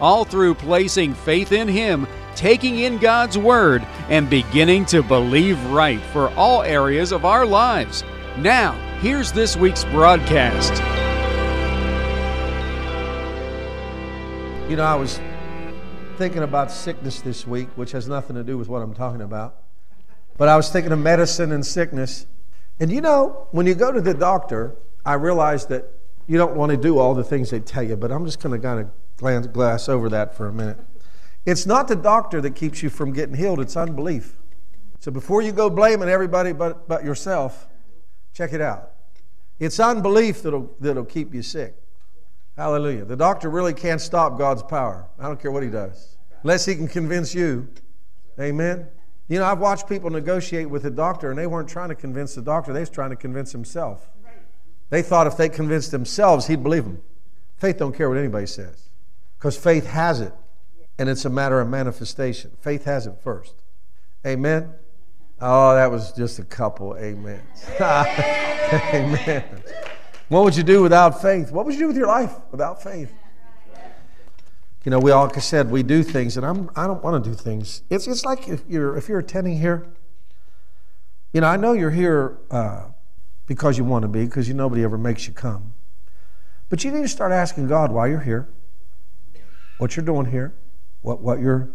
all through placing faith in Him, taking in God's Word, and beginning to believe right for all areas of our lives. Now, here's this week's broadcast. You know, I was thinking about sickness this week, which has nothing to do with what I'm talking about. But I was thinking of medicine and sickness. And you know, when you go to the doctor, I realize that you don't want to do all the things they tell you, but I'm just going to kind of glance, glass over that for a minute. It's not the doctor that keeps you from getting healed, it's unbelief. So before you go blaming everybody but, but yourself, check it out. It's unbelief that'll, that'll keep you sick. Hallelujah. The doctor really can't stop God's power. I don't care what he does, unless he can convince you. Amen. You know, I've watched people negotiate with a doctor, and they weren't trying to convince the doctor, they was trying to convince himself. They thought if they convinced themselves, he'd believe them. Faith don't care what anybody says. Because faith has it, and it's a matter of manifestation. Faith has it first. Amen. Oh, that was just a couple amens. Amen. What would you do without faith? What would you do with your life without faith? You know, we all like I said we do things, and I'm I don't want to do things. It's it's like if you're if you're attending here. You know, I know you're here uh, because you want to be, because you nobody ever makes you come. But you need to start asking God why you're here, what you're doing here, what what your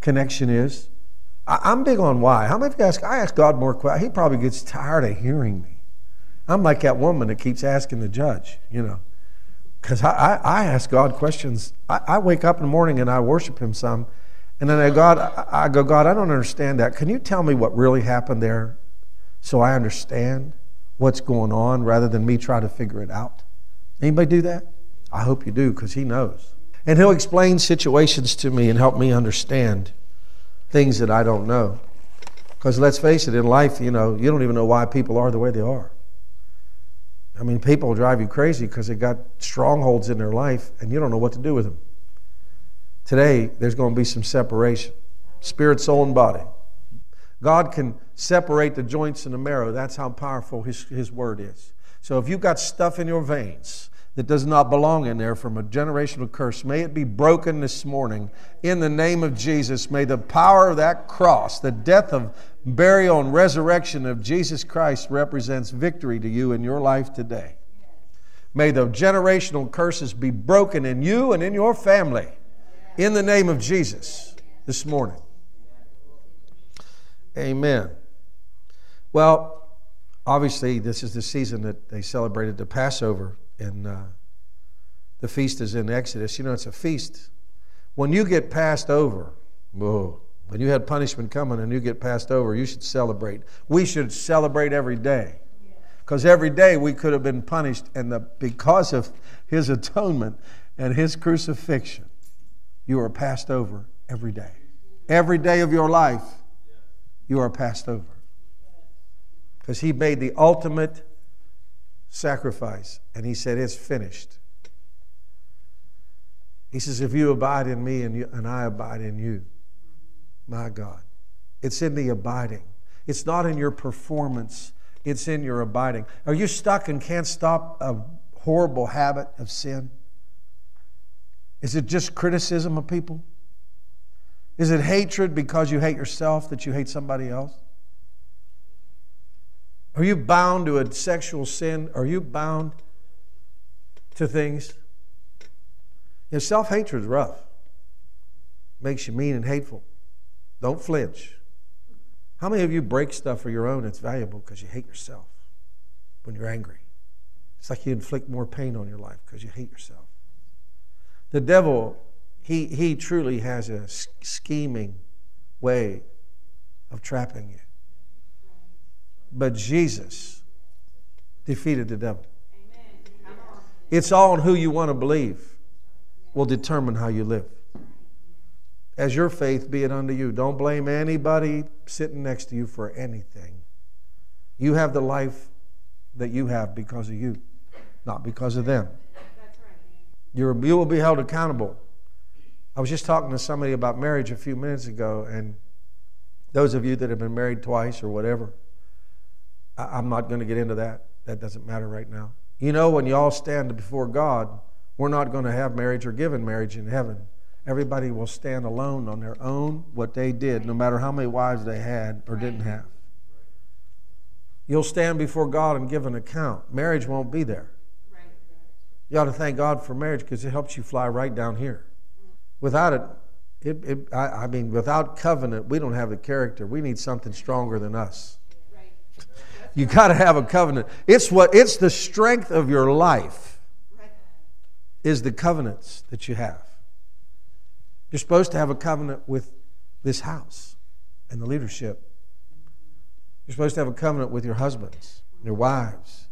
connection is. I, am big on why. How many of you ask? I ask God more questions. He probably gets tired of hearing me. I'm like that woman that keeps asking the judge, you know. Because I, I, I, ask God questions. I, I, wake up in the morning and I worship Him some. And then I, God, I, I go, God, I don't understand that. Can you tell me what really happened there so I understand what's going on rather than me try to figure it out? Anybody do that? I hope you do because He knows. And He'll explain situations to me and help me understand things that I don't know. Because let's face it, in life, you know, you don't even know why people are the way they are. I mean, people drive you crazy because they got strongholds in their life and you don't know what to do with them. Today, there's going to be some separation spirit, soul, and body. God can separate the joints and the marrow. That's how powerful His, his Word is. So if you've got stuff in your veins that does not belong in there from a generational curse, may it be broken this morning in the name of Jesus. May the power of that cross, the death of burial, and resurrection of Jesus Christ represents victory to you in your life today. May the generational curses be broken in you and in your family in the name of Jesus this morning. Amen. Well, obviously, this is the season that they celebrated the Passover, and uh, the feast is in Exodus. You know, it's a feast. When you get passed over, whoa, when you had punishment coming and you get passed over, you should celebrate. We should celebrate every day. Because every day we could have been punished, and the, because of his atonement and his crucifixion, you are passed over every day. Every day of your life, you are passed over. Because he made the ultimate sacrifice, and he said, It's finished. He says, If you abide in me and, you, and I abide in you, my God. It's in the abiding. It's not in your performance, it's in your abiding. Are you stuck and can't stop a horrible habit of sin? Is it just criticism of people? Is it hatred because you hate yourself that you hate somebody else? Are you bound to a sexual sin? Are you bound to things? You know, self hatred is rough, makes you mean and hateful. Don't flinch. How many of you break stuff for your own that's valuable because you hate yourself when you're angry? It's like you inflict more pain on your life because you hate yourself. The devil, he, he truly has a scheming way of trapping you. But Jesus defeated the devil. It's all who you want to believe will determine how you live. as your faith be it unto you. Don't blame anybody sitting next to you for anything. You have the life that you have because of you, not because of them. You're, you will be held accountable. I was just talking to somebody about marriage a few minutes ago, and those of you that have been married twice or whatever, I, I'm not going to get into that. That doesn't matter right now. You know, when you all stand before God, we're not going to have marriage or given marriage in heaven. Everybody will stand alone on their own, what they did, no matter how many wives they had or didn't have. You'll stand before God and give an account. Marriage won't be there. You ought to thank God for marriage because it helps you fly right down here. Mm. Without it, it, it I, I, mean, without covenant, we don't have the character. We need something stronger than us. You got to have a covenant. It's what it's the strength of your life. Is the covenants that you have. You're supposed to have a covenant with this house and the leadership. You're supposed to have a covenant with your husbands, your wives.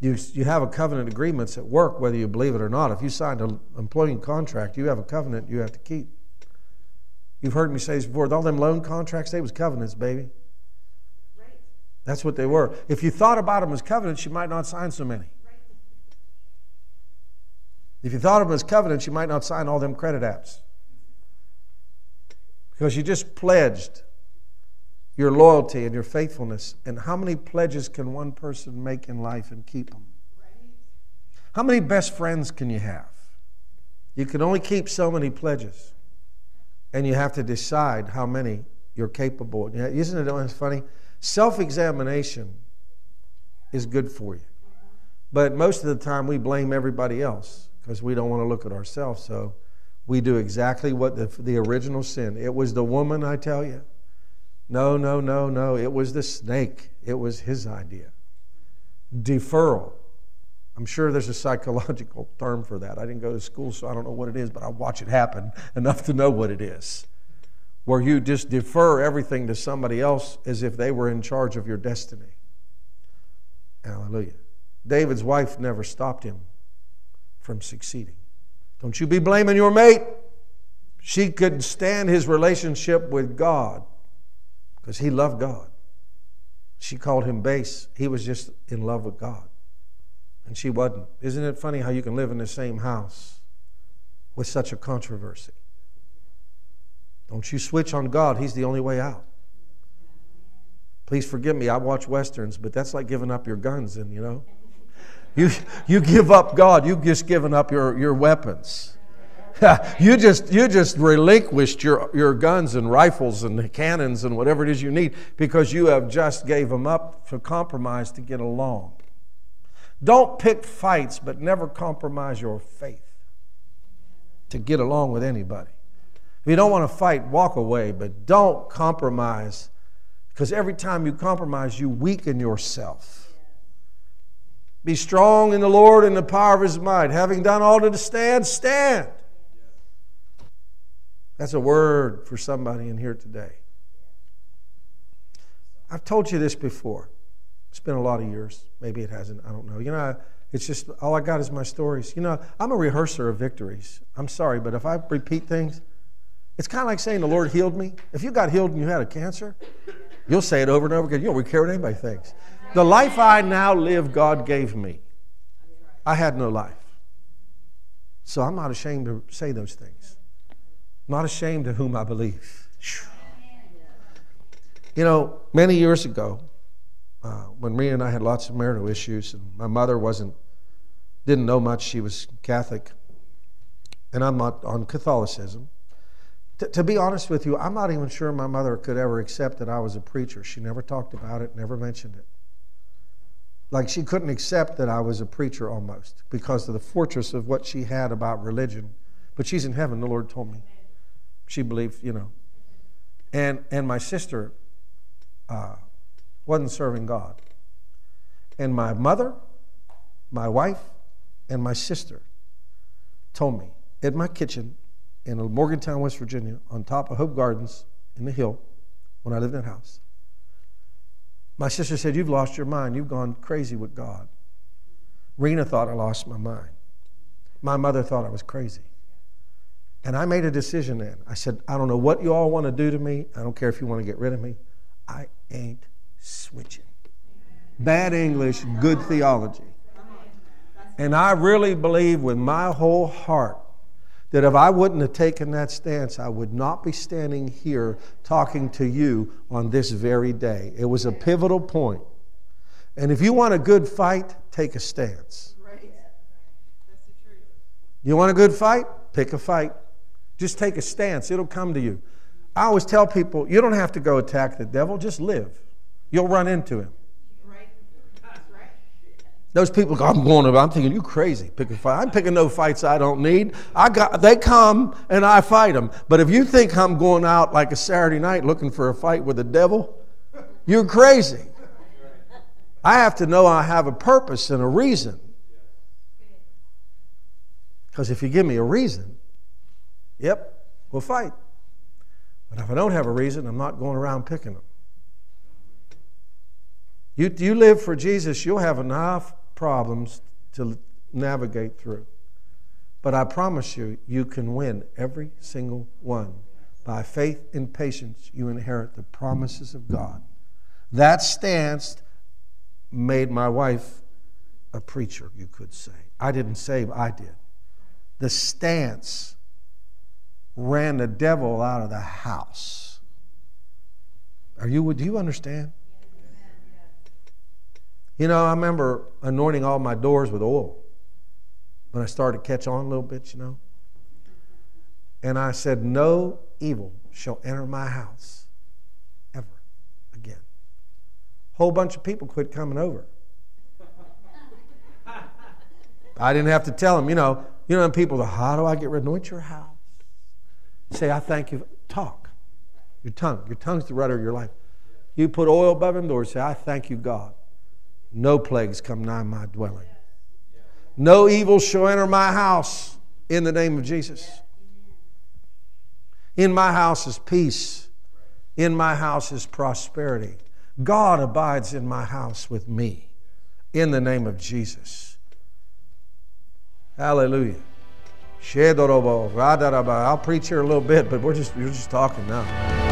You, you have a covenant agreements at work, whether you believe it or not. If you signed an employment contract, you have a covenant you have to keep. You've heard me say this before. All them loan contracts, they was covenants, baby. That's what they were. If you thought about them as covenants, you might not sign so many. If you thought of them as covenants, you might not sign all them credit apps. Because you just pledged your loyalty and your faithfulness. And how many pledges can one person make in life and keep them? How many best friends can you have? You can only keep so many pledges. And you have to decide how many you're capable. Isn't it funny? Self examination is good for you. But most of the time, we blame everybody else because we don't want to look at ourselves. So we do exactly what the, the original sin. It was the woman, I tell you. No, no, no, no. It was the snake. It was his idea. Deferral. I'm sure there's a psychological term for that. I didn't go to school, so I don't know what it is, but I watch it happen enough to know what it is. Where you just defer everything to somebody else as if they were in charge of your destiny. Hallelujah. David's wife never stopped him from succeeding. Don't you be blaming your mate. She couldn't stand his relationship with God because he loved God. She called him base. He was just in love with God. And she wasn't. Isn't it funny how you can live in the same house with such a controversy? Don't you switch on God, He's the only way out. Please forgive me, I watch westerns, but that's like giving up your guns, and you know. You, you give up God, you've just given up your, your weapons. you just you just relinquished your, your guns and rifles and cannons and whatever it is you need because you have just gave them up for compromise to get along. Don't pick fights, but never compromise your faith to get along with anybody. If you don't want to fight, walk away, but don't compromise because every time you compromise, you weaken yourself. Be strong in the Lord and the power of his might. Having done all to stand, stand. That's a word for somebody in here today. I've told you this before. It's been a lot of years. Maybe it hasn't. I don't know. You know, it's just all I got is my stories. You know, I'm a rehearser of victories. I'm sorry, but if I repeat things, it's kind of like saying the Lord healed me. If you got healed and you had a cancer, you'll say it over and over again. You don't care what anybody thinks. The life I now live, God gave me. I had no life. So I'm not ashamed to say those things. I'm not ashamed of whom I believe. You know, many years ago, uh, when Rena and I had lots of marital issues, and my mother wasn't, didn't know much. She was Catholic, and I'm not on Catholicism. T- to be honest with you, I'm not even sure my mother could ever accept that I was a preacher. She never talked about it, never mentioned it. Like she couldn't accept that I was a preacher almost because of the fortress of what she had about religion. But she's in heaven, the Lord told me. She believed, you know. And, and my sister uh, wasn't serving God. And my mother, my wife, and my sister told me in my kitchen in Morgantown, West Virginia, on top of Hope Gardens in the hill, when I lived in that house, my sister said, You've lost your mind. You've gone crazy with God. Rena thought I lost my mind. My mother thought I was crazy. And I made a decision then. I said, I don't know what you all want to do to me. I don't care if you want to get rid of me. I ain't switching. Bad English, good theology. And I really believe with my whole heart that if I wouldn't have taken that stance, I would not be standing here talking to you on this very day. It was a pivotal point. And if you want a good fight, take a stance. You want a good fight? Pick a fight. Just take a stance, it'll come to you. I always tell people you don't have to go attack the devil, just live. You'll run into him. Those people go, I'm going to, I'm thinking, you crazy, pick a fight. I'm picking no fights I don't need. I got, they come and I fight them. But if you think I'm going out like a Saturday night looking for a fight with the devil, you're crazy. I have to know I have a purpose and a reason. Because if you give me a reason, yep, we'll fight. But if I don't have a reason, I'm not going around picking them. You, you live for Jesus, you'll have enough problems to navigate through. But I promise you, you can win every single one. By faith and patience, you inherit the promises of God. That stance made my wife a preacher, you could say. I didn't say, I did. The stance ran the devil out of the house. Are you, do you understand? You know, I remember anointing all my doors with oil when I started to catch on a little bit, you know. And I said, No evil shall enter my house ever again. Whole bunch of people quit coming over. I didn't have to tell them, you know, you know, people go, How do I get rid? Of anoint your house. Say, I thank you. Talk. Your tongue. Your tongue's the rudder of your life. You put oil above them doors, say, I thank you, God no plagues come nigh my dwelling. No evil shall enter my house in the name of Jesus. In my house is peace. In my house is prosperity. God abides in my house with me in the name of Jesus. Hallelujah. I'll preach here a little bit, but we're just, we're just talking now.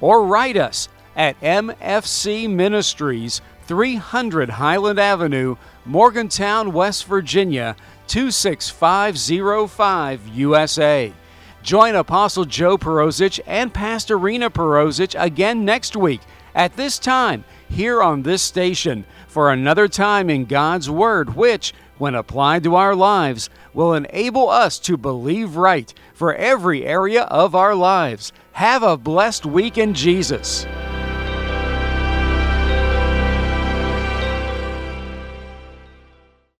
or write us at MFC Ministries, 300 Highland Avenue, Morgantown, West Virginia, 26505 USA. Join Apostle Joe Perozich and Pastor Rena again next week at this time here on this station for another time in God's Word, which, when applied to our lives, will enable us to believe right for every area of our lives. Have a blessed week in Jesus.